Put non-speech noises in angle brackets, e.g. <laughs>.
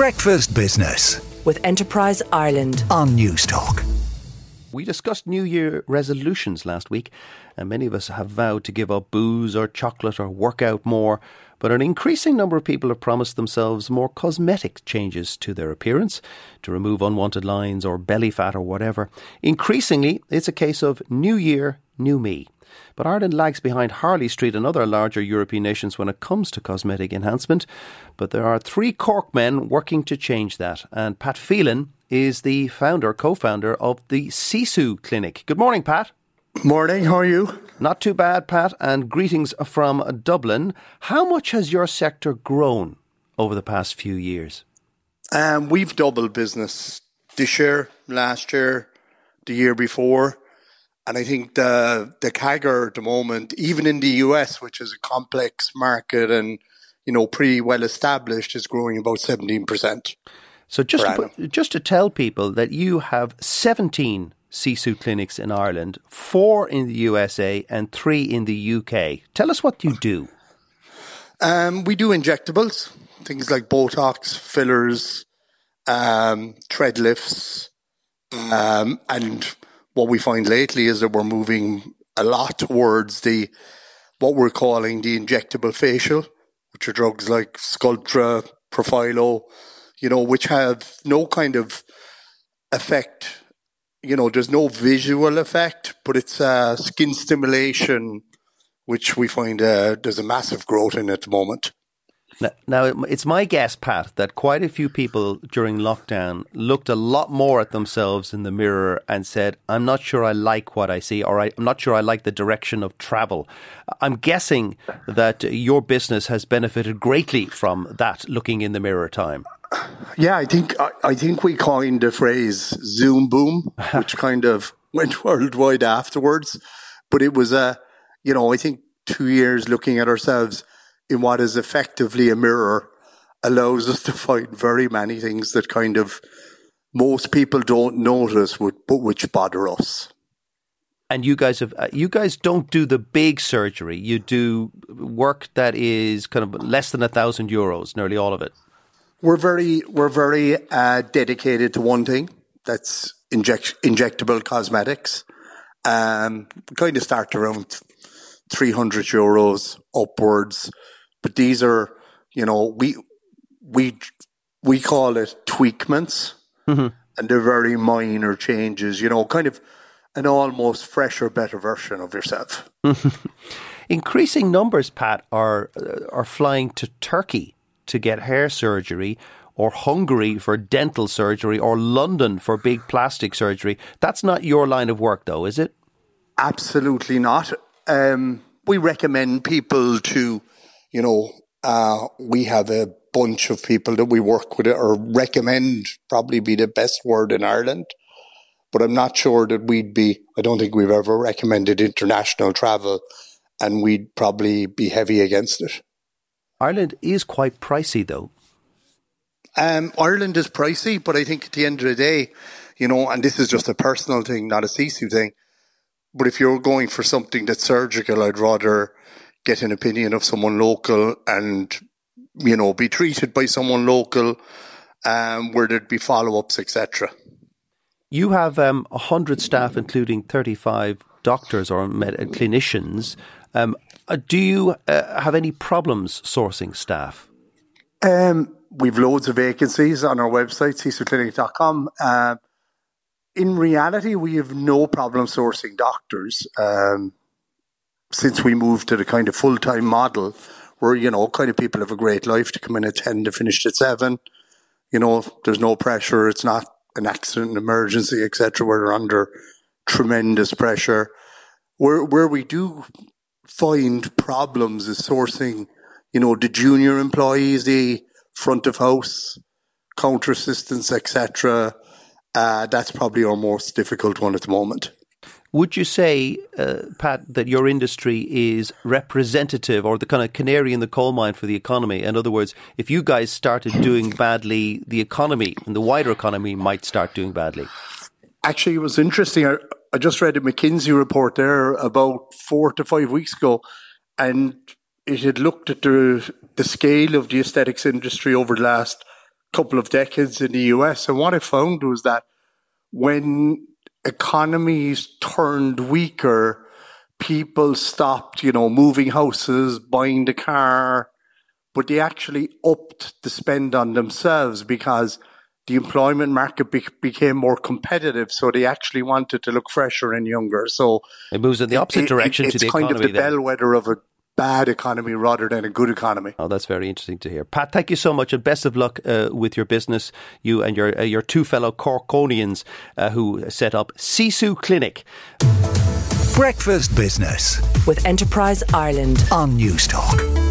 Breakfast Business with Enterprise Ireland on Newstalk. We discussed New Year resolutions last week, and many of us have vowed to give up booze or chocolate or work out more. But an increasing number of people have promised themselves more cosmetic changes to their appearance, to remove unwanted lines or belly fat or whatever. Increasingly, it's a case of New Year, New Me. But Ireland lags behind Harley Street and other larger European nations when it comes to cosmetic enhancement. But there are three Cork men working to change that. And Pat Phelan is the founder, co founder of the Sisu Clinic. Good morning, Pat. Morning, how are you? Not too bad, Pat, and greetings from Dublin. How much has your sector grown over the past few years? Um, we've doubled business this year, last year, the year before. And I think the the CAGR at the moment, even in the US, which is a complex market and you know pretty well established, is growing about seventeen percent. So just to put, just to tell people that you have seventeen Sisu clinics in Ireland, four in the USA, and three in the UK. Tell us what you do. Um, we do injectables, things like Botox, fillers, um, thread lifts, um, and what we find lately is that we're moving a lot towards the what we're calling the injectable facial, which are drugs like Sculptra, Profhilo, you know, which have no kind of effect. You know, there's no visual effect, but it's uh, skin stimulation, which we find uh, there's a massive growth in at the moment. Now, now, it's my guess, Pat, that quite a few people during lockdown looked a lot more at themselves in the mirror and said, I'm not sure I like what I see, or I'm not sure I like the direction of travel. I'm guessing that your business has benefited greatly from that looking in the mirror time. Yeah, I think I, think we coined the phrase "Zoom boom," <laughs> which kind of went <laughs> worldwide afterwards. But it was a, you know, I think two years looking at ourselves in what is effectively a mirror allows us to find very many things that kind of most people don't notice, but which bother us. And you guys have uh, you guys don't do the big surgery. You do work that is kind of less than a thousand euros, nearly all of it. We're very we're very uh, dedicated to one thing. That's inject, injectable cosmetics. Um, kind of start around 300 euros upwards. But these are, you know, we we we call it tweakments, mm-hmm. and they're very minor changes. You know, kind of an almost fresher, better version of yourself. <laughs> Increasing numbers, Pat, are are flying to Turkey to get hair surgery, or Hungary for dental surgery, or London for big plastic surgery. That's not your line of work, though, is it? Absolutely not. Um, we recommend people to you know, uh, we have a bunch of people that we work with or recommend probably be the best word in Ireland. But I'm not sure that we'd be, I don't think we've ever recommended international travel and we'd probably be heavy against it. Ireland is quite pricey though. Um, Ireland is pricey, but I think at the end of the day, you know, and this is just a personal thing, not a Sisu thing. But if you're going for something that's surgical, I'd rather get an opinion of someone local and, you know, be treated by someone local um, where there'd be follow ups, etc. You have um, 100 staff, including 35 doctors or med- clinicians. Um, uh, do you uh, have any problems sourcing staff? Um, we've loads of vacancies on our website, sisuclinic.com. Uh, in reality, we have no problem sourcing doctors. Um, since we moved to the kind of full time model where, you know, kind of people have a great life to come in at 10 to finish at 7. You know, there's no pressure. It's not an accident, an emergency, etc., where they're under tremendous pressure. Where, where we do find problems is sourcing, you know, the junior employees, the front of house, counter assistants, etc. Uh, that's probably our most difficult one at the moment. Would you say, uh, Pat, that your industry is representative or the kind of canary in the coal mine for the economy? In other words, if you guys started doing badly, the economy and the wider economy might start doing badly. Actually, it was interesting. I, I just read a McKinsey report there about four to five weeks ago, and it had looked at the the scale of the aesthetics industry over the last couple of decades in the US. And what I found was that when economies turned weaker, people stopped, you know, moving houses, buying the car, but they actually upped the spend on themselves because the employment market be- became more competitive. So they actually wanted to look fresher and younger. So it moves in the opposite it, direction it, to the economy. It's kind of the then. bellwether of a bad economy rather than a good economy. Oh, that's very interesting to hear. Pat, thank you so much and best of luck uh, with your business. You and your uh, your two fellow Corkonians uh, who set up Sisu Clinic. Breakfast Business with Enterprise Ireland on Newstalk.